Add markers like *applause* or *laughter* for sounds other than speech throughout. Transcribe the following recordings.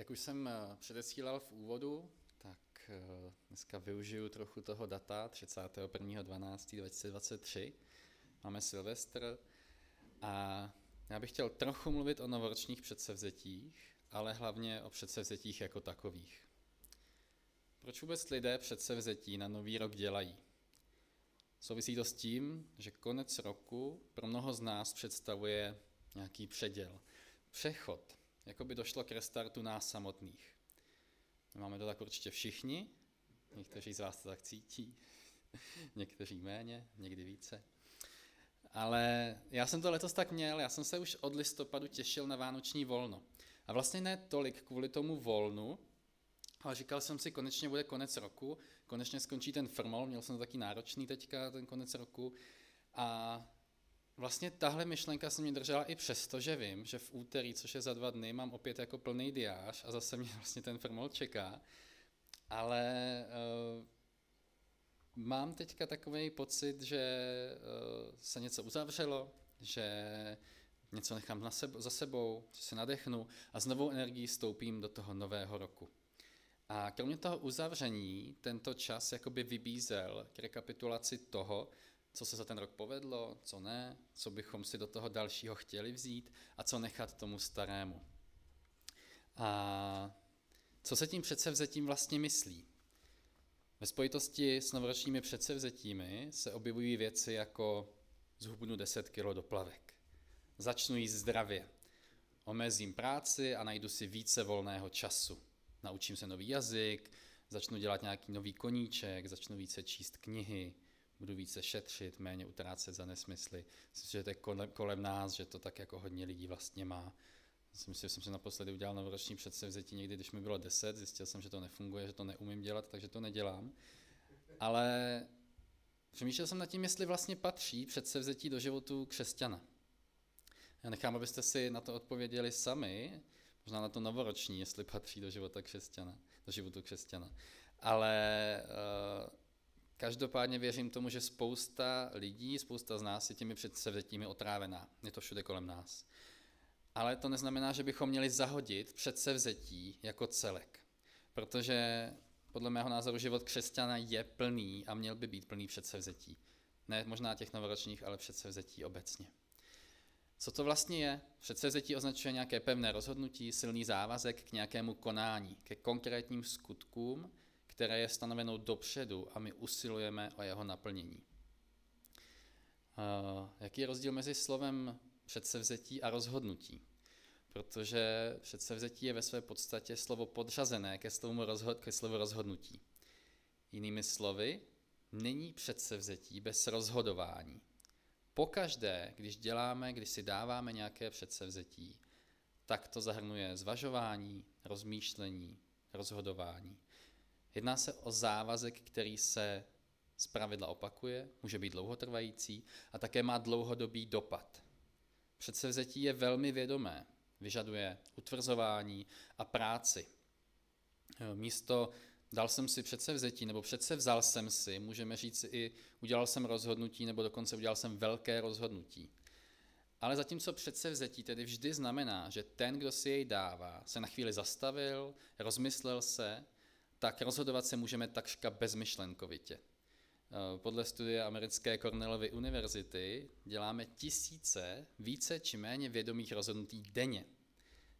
jak už jsem eh, předesílal v úvodu, tak eh, dneska využiju trochu toho data 31.12.2023. Máme Silvestr a já bych chtěl trochu mluvit o novoročních předsevzetích, ale hlavně o předsevzetích jako takových. Proč vůbec lidé předsevzetí na nový rok dělají? Souvisí to s tím, že konec roku pro mnoho z nás představuje nějaký předěl, přechod, jako by došlo k restartu nás samotných. Máme to tak určitě všichni, někteří z vás to tak cítí, *laughs* někteří méně, někdy více. Ale já jsem to letos tak měl, já jsem se už od listopadu těšil na vánoční volno. A vlastně ne tolik kvůli tomu volnu, ale říkal jsem si, konečně bude konec roku, konečně skončí ten firmol, měl jsem to taky náročný teďka, ten konec roku. A vlastně tahle myšlenka se mě držela i přesto, že vím, že v úterý, což je za dva dny, mám opět jako plný diář a zase mě vlastně ten firmol čeká. Ale uh, mám teďka takový pocit, že uh, se něco uzavřelo, že něco nechám na seb- za sebou, že se nadechnu a s novou energií stoupím do toho nového roku. A kromě toho uzavření tento čas jakoby vybízel k rekapitulaci toho, co se za ten rok povedlo, co ne, co bychom si do toho dalšího chtěli vzít a co nechat tomu starému. A co se tím předsevzetím vlastně myslí? Ve spojitosti s novoročními předsevzetími se objevují věci jako zhubnu 10 kg do plavek, začnu jíst zdravě, omezím práci a najdu si více volného času, naučím se nový jazyk, začnu dělat nějaký nový koníček, začnu více číst knihy, budu více šetřit, méně utrácet za nesmysly. Myslím, že to je kolem, kolem nás, že to tak jako hodně lidí vlastně má. Myslím, že jsem si naposledy udělal novoroční předsevzetí někdy, když mi bylo 10, zjistil jsem, že to nefunguje, že to neumím dělat, takže to nedělám. Ale přemýšlel jsem nad tím, jestli vlastně patří předsevzetí do životu křesťana. Já nechám, abyste si na to odpověděli sami, možná na to novoroční, jestli patří do života křesťana, do životu křesťana. Ale uh, Každopádně věřím tomu, že spousta lidí, spousta z nás je těmi předsevzetími otrávená. Je to všude kolem nás. Ale to neznamená, že bychom měli zahodit předsevzetí jako celek. Protože podle mého názoru život křesťana je plný a měl by být plný předsevzetí. Ne možná těch novoročních, ale předsevzetí obecně. Co to vlastně je? Předsevzetí označuje nějaké pevné rozhodnutí, silný závazek k nějakému konání, ke konkrétním skutkům, které je stanoveno dopředu a my usilujeme o jeho naplnění. Jaký je rozdíl mezi slovem předsevzetí a rozhodnutí? Protože předsevzetí je ve své podstatě slovo podřazené ke slovu, rozhod, ke slovu rozhodnutí. Jinými slovy, není předsevzetí bez rozhodování. Pokaždé, když děláme, když si dáváme nějaké předsevzetí, tak to zahrnuje zvažování, rozmýšlení, rozhodování. Jedná se o závazek, který se pravidla opakuje, může být dlouhotrvající a také má dlouhodobý dopad. Předsevzetí je velmi vědomé, vyžaduje utvrzování a práci. Místo dal jsem si předsevzetí nebo předsevzal jsem si, můžeme říct i udělal jsem rozhodnutí nebo dokonce udělal jsem velké rozhodnutí. Ale zatímco předsevzetí tedy vždy znamená, že ten, kdo si jej dává, se na chvíli zastavil, rozmyslel se tak rozhodovat se můžeme takřka bezmyšlenkovitě. Eh, podle studie americké Cornellovy univerzity děláme tisíce více či méně vědomých rozhodnutí denně.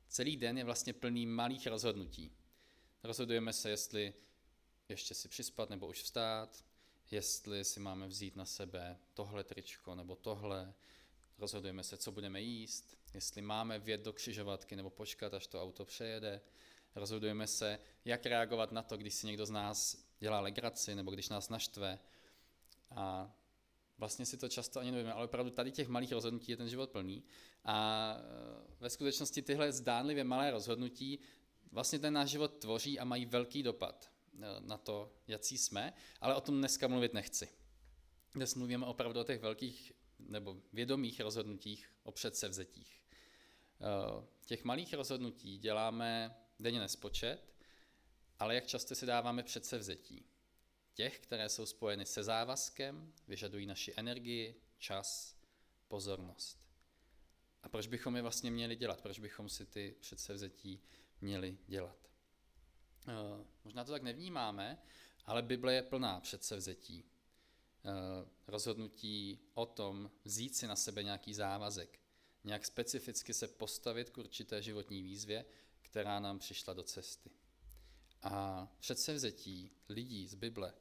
Celý den je vlastně plný malých rozhodnutí. Rozhodujeme se, jestli ještě si přispat nebo už vstát, jestli si máme vzít na sebe tohle tričko nebo tohle, rozhodujeme se, co budeme jíst, jestli máme vjet do křižovatky nebo počkat, až to auto přejede, Rozhodujeme se, jak reagovat na to, když si někdo z nás dělá legraci nebo když nás naštve. A vlastně si to často ani nevíme, ale opravdu tady těch malých rozhodnutí je ten život plný. A e, ve skutečnosti tyhle zdánlivě malé rozhodnutí vlastně ten náš život tvoří a mají velký dopad e, na to, jaký jsme, ale o tom dneska mluvit nechci. Dnes mluvíme opravdu o těch velkých nebo vědomých rozhodnutích, o předsevzetích. E, těch malých rozhodnutí děláme denně nespočet, ale jak často si dáváme předsevzetí. Těch, které jsou spojeny se závazkem, vyžadují naši energii, čas, pozornost. A proč bychom je vlastně měli dělat? Proč bychom si ty předsevzetí měli dělat. Eh, možná to tak nevnímáme, ale Bible je plná předsevzetí. Eh, rozhodnutí o tom vzít si na sebe nějaký závazek, nějak specificky se postavit k určité životní výzvě, která nám přišla do cesty. A předsevzetí lidí z Bible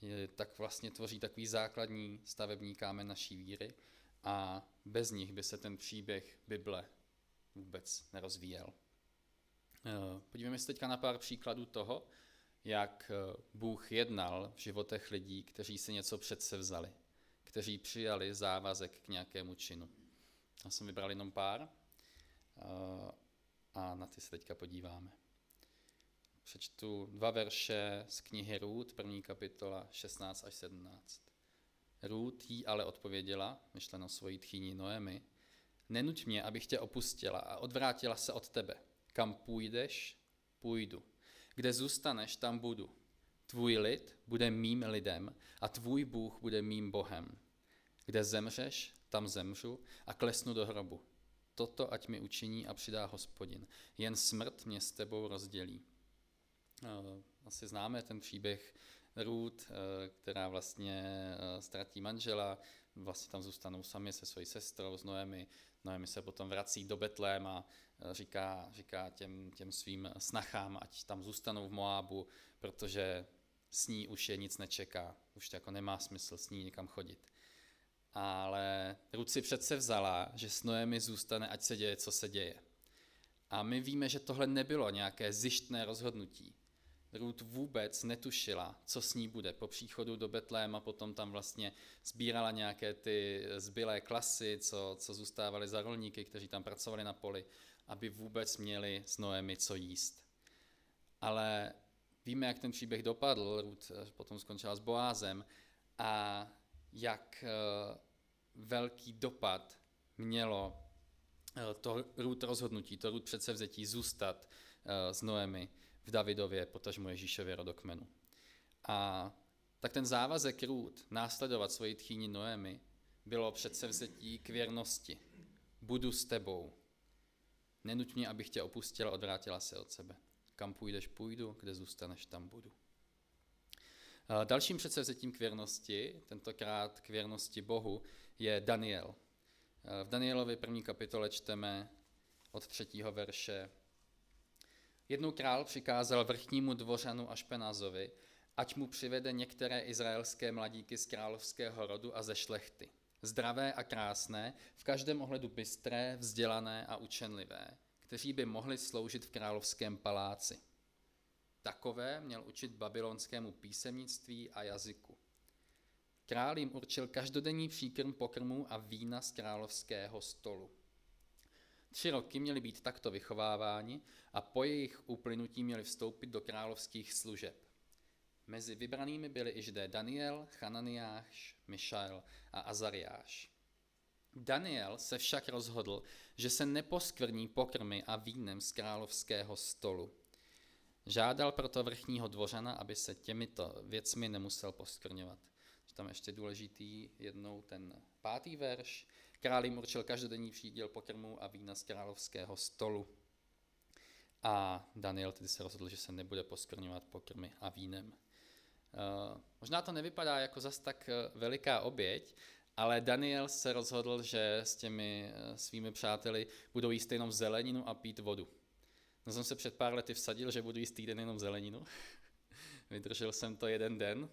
je, tak vlastně tvoří takový základní stavební kámen naší víry a bez nich by se ten příběh Bible vůbec nerozvíjel. Eh, podívejme se teďka na pár příkladů toho, jak eh, Bůh jednal v životech lidí, kteří si něco přece vzali, kteří přijali závazek k nějakému činu. Já jsem vybral jenom pár eh, a na ty se teďka podíváme. Přečtu dva verše z knihy Růd, první kapitola 16 až 17. Růd jí ale odpověděla, myšleno svojí tchýní Noemi, nenuť mě, abych tě opustila a odvrátila se od tebe. Kam půjdeš, půjdu. Kde zůstaneš, tam budu. Tvůj lid bude mým lidem a tvůj Bůh bude mým Bohem. Kde zemřeš, tam zemřu a klesnu do hrobu. Toto ať mi učiní a přidá hospodin. Jen smrt mě s tebou rozdělí. Eh, asi známe ten příběh Ruth, eh, která vlastně eh, ztratí manžela, vlastně tam zůstanou sami se svojí sestrou, s Noemi. Noemi se potom vrací do Betléma, říká, říká těm, těm svým snachám, ať tam zůstanou v Moábu, protože s ní už je nic nečeká, už to jako nemá smysl s ní někam chodit. Ale Ruth si přece vzala, že s Noemi zůstane, ať se děje, co se děje. A my víme, že tohle nebylo nějaké zjištné rozhodnutí. Ruth vůbec netušila, co s ní bude. Po příchodu do Betléma potom tam vlastně sbírala nějaké ty zbylé klasy, co, co zůstávaly za rolníky, kteří tam pracovali na poli, aby vůbec měli s Noemi co jíst. Ale víme, jak ten příběh dopadl. Ruth potom skončila s Boázem a jak eh, velký dopad mělo eh, to Ruth rozhodnutí, to Ruth předsevzetí zůstat s Noemi v Davidově, potažmo Ježíšově rodokmenu. A tak ten závazek Růd následovat svoji tchýni Noemi bylo předsevzetí k věrnosti. Budu s tebou. Nenuť mě, abych tě opustila, odvrátila se od sebe. Kam půjdeš, půjdu, kde zůstaneš, tam budu. Dalším předsevzetím k věrnosti, tentokrát k věrnosti Bohu, je Daniel. V Danielovi první kapitole čteme od třetího verše Jednou král přikázal vrchnímu dvořanu Ašpenazovi, ať mu přivede některé izraelské mladíky z královského rodu a ze šlechty. Zdravé a krásné, v každém ohledu bystré, vzdělané a učenlivé, kteří by mohli sloužit v královském paláci. Takové měl učit babylonskému písemnictví a jazyku. Král jim určil každodenní příkrm pokrmů a vína z královského stolu. Tři roky měli být takto vychováváni a po jejich uplynutí měli vstoupit do královských služeb. Mezi vybranými byli i židé Daniel, Chananiáš, Mišael a Azariáš. Daniel se však rozhodl, že se neposkvrní pokrmy a vínem z královského stolu. Žádal proto vrchního dvořana, aby se těmito věcmi nemusel poskvrňovat. Tam ještě důležitý jednou ten pátý verš. Král jim určil každodenní příděl pokrmu a vína z královského stolu. A Daniel tedy se rozhodl, že se nebude poskrňovat pokrmy a vínem. Uh, možná to nevypadá jako zas tak eh, veliká oběť, ale Daniel se rozhodl, že s těmi eh, svými přáteli budou jíst jenom zeleninu a pít vodu. No jsem se před pár lety vsadil, že budu jíst týden jenom zeleninu. *laughs* Vydržel jsem to jeden den.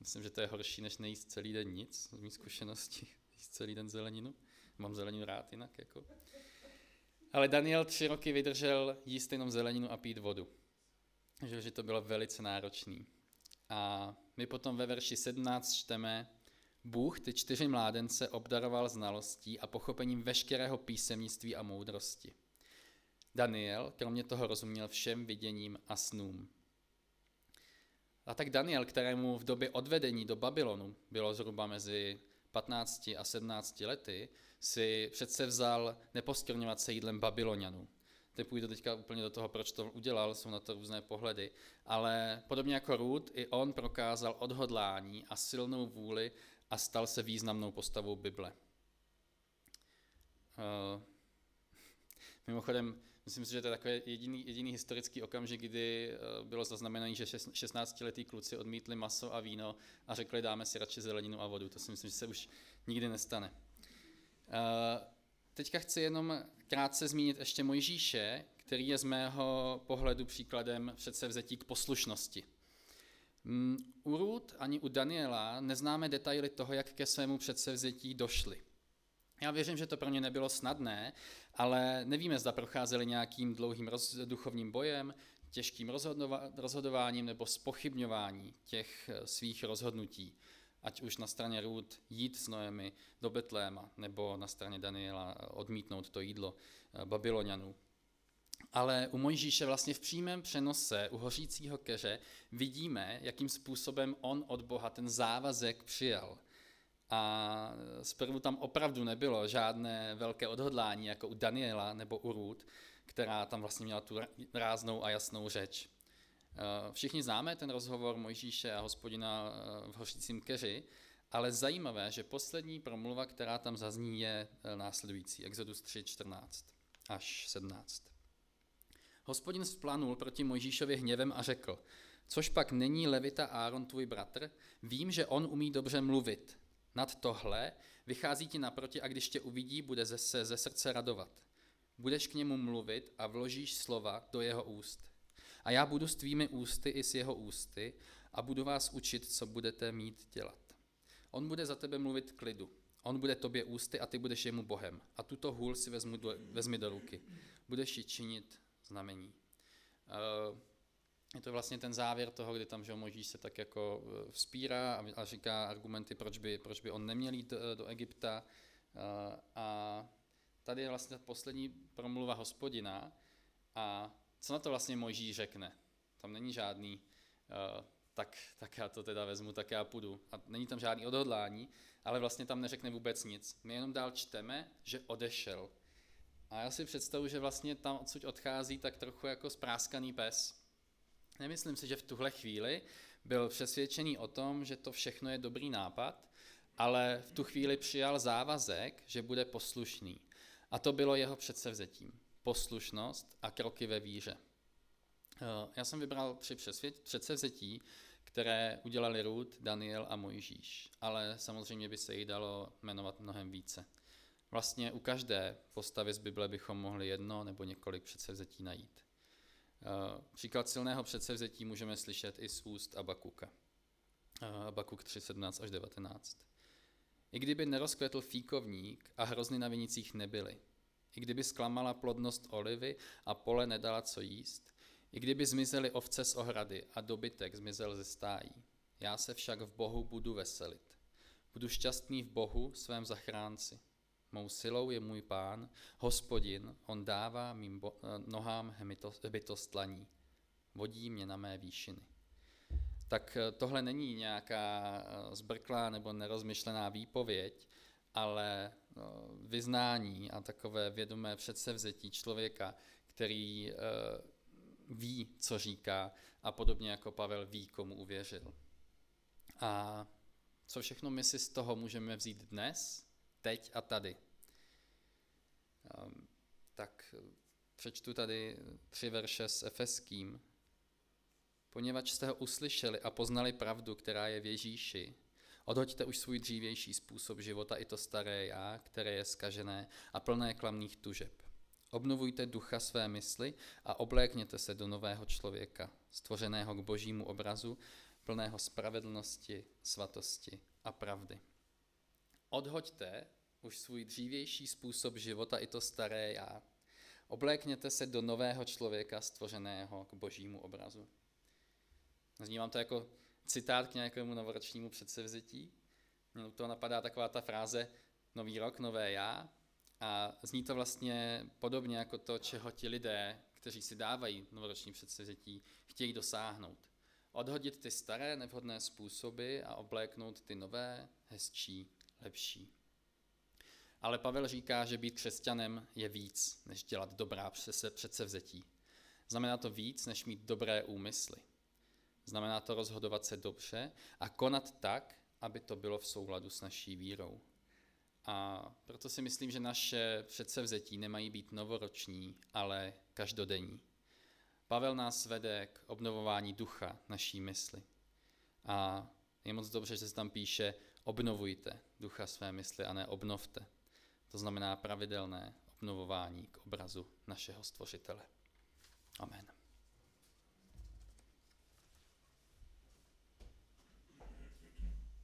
Myslím, že to je horší, než nejíst celý den nic, z mých zkušeností *laughs* jíst celý den zeleninu. Mám zeleninu rád jinak. Jako. Ale Daniel tři roky vydržel jíst jenom zeleninu a pít vodu. Že, že to bylo velice náročný. A my potom ve verši 17 čteme, Bůh ty čtyři mládence obdaroval znalostí a pochopením veškerého písemnictví a moudrosti. Daniel kromě toho rozuměl všem viděním a snům. A tak Daniel, kterému v době odvedení do Babylonu bylo zhruba mezi 15 a 17 lety, si přece vzal neposkrňovat se jídlem Babylonianů. Nepůjdu teďka úplně do toho, proč to udělal, jsou na to různé pohledy, ale podobně jako Ruth, i on prokázal odhodlání a silnou vůli a stal se významnou postavou Bible. Uh, mimochodem, Myslím si, že to je takový jediný, jediný historický okamžik, kdy eh, bylo zaznamenané, že 16-letí kluci odmítli maso a víno a řekli, dáme si radši zeleninu a vodu. To si myslím, že se už nikdy nestane. Eh, teďka chci jenom krátce zmínit ještě Mojžíše, který je z mého pohledu příkladem předsevzetí k poslušnosti. Mm, u Ruth ani u Daniela neznáme detaily toho, jak ke svému předsevzetí došli. Já věřím, že to pro ně nebylo snadné, ale nevíme, zda procházeli nějakým dlouhým roz, duchovním bojem, těžkým rozhodováním nebo spochybňování těch eh, svých rozhodnutí, ať už na straně Ruth jít s Noemi do Betléma, nebo na straně Daniela eh, odmítnout to jídlo eh, Babylonianů. Ale u Mojžíše vlastně v přímém přenose u hořícího keře vidíme, jakým způsobem on od Boha ten závazek přijal. A zprvu tam opravdu nebylo žádné velké odhodlání, jako u Daniela nebo u Ruth, která tam vlastně měla tu ráznou a jasnou řeč. Eh, všichni známe ten rozhovor Mojžíše a hospodina eh, v hořícím keři, ale zajímavé, že poslední promluva, která tam zazní, je eh, následující. Exodus 3, 14 až 17. Hospodin splánul proti Mojžíšovi hněvem a řekl, což pak není Levita Áron tvůj bratr, vím, že on umí dobře mluvit. Nad tohle vychází ti naproti a když tě uvidí, bude se ze srdce radovat. Budeš k němu mluvit a vložíš slova do jeho úst. A já budu s tvými ústy i s jeho ústy a budu vás učit, co budete mít dělat. On bude za tebe mluvit klidu. On bude tobě ústy a ty budeš jemu Bohem. A tuto hůl si vezmu do, vezmi do ruky. Budeš ji činit znamení. Uh, je to vlastně ten závěr toho, kdy tam že se tak jako eh, vzpírá a, a říká argumenty, proč by, proč by on neměl jít do, eh, do Egypta. Uh, a tady je vlastně poslední promluva hospodina a co na to vlastně Mojžíš řekne? Tam není žádný, tak, tak já to teda vezmu, tak já půjdu. A není tam žádný odhodlání, ale vlastně tam neřekne vůbec nic. My jenom dál čteme, že odešel. A já si představu, že vlastně tam odsud odchází tak trochu jako spráskaný pes. Nemyslím si, že v tuhle chvíli byl přesvědčený o tom, že to všechno je dobrý nápad, ale v tu chvíli přijal závazek, že bude poslušný. A to bylo jeho předsevzetím. Poslušnost a kroky ve víře. Eh, já jsem vybral tři předsevzetí, které udělali Ruth, Daniel a Mojžíš, ale samozřejmě by se jich dalo jmenovat mnohem více. Vlastně u každé postavy z Bible bychom mohli jedno nebo několik předsevzetí najít. Eh, příklad silného předsevzetí můžeme slyšet i z úst Abakuka. Eh, Abakuk 3, 17 až 19. I kdyby nerozkvetl fíkovník a hrozny na vinicích nebyly, i kdyby zklamala plodnost olivy a pole nedala co jíst, i kdyby zmizely ovce z ohrady a dobytek zmizel ze stájí, já se však v Bohu budu veselit. Budu šťastný v Bohu, svém zachránci. Mou silou je můj pán, hospodin, on dává mým bo- eh, nohám hbitost tlaní. Vodí mě na mé výšiny. Tak eh, tohle není nějaká eh, zbrklá nebo nerozmyšlená výpověď, ale vyznání a takové vědomé předsevzetí člověka, který ví, co říká a podobně jako Pavel ví, komu uvěřil. A co všechno my si z toho můžeme vzít dnes, teď a tady. Ehm, tak přečtu tady tři verše s Efeským. Poněvadž jste ho uslyšeli a poznali pravdu, která je v Ježíši, odhoďte už svůj dřívější způsob života i to staré já, které je skažené a plné klamných tužeb. Obnovujte ducha své mysli a oblékněte se do nového člověka, stvořeného k božímu obrazu, plného spravedlnosti, svatosti a pravdy. Odhoďte už svůj dřívější způsob života i to staré já. Oblékněte se do nového člověka stvořeného k božímu obrazu. Zní vám to jako citát k nějakému novoročnímu předsevzetí? Mně to napadá taková ta fráze nový rok, nové já. A zní to vlastně podobně jako to, čeho ti lidé, kteří si dávají novoroční předsevzetí, chtějí dosáhnout. Odhodit ty staré nevhodné způsoby a obléknout ty nové, hezčí, lepší. Ale Pavel říká, že být křesťanem je víc, než dělat dobrá předsevzetí. Znamená to víc, než mít dobré úmysly. Znamená to rozhodovat se dobře a konat tak, aby to bylo v souladu s naší vírou. A proto si myslím, že naše předsevzetí nemají být novoroční, ale každodenní. Pavel nás vede k obnovování ducha naší mysli. A je moc dobře, že se tam píše obnovujte ducha své mysli a ne obnovte. To znamená pravidelné obnovování k obrazu našeho stvořitele. Amen.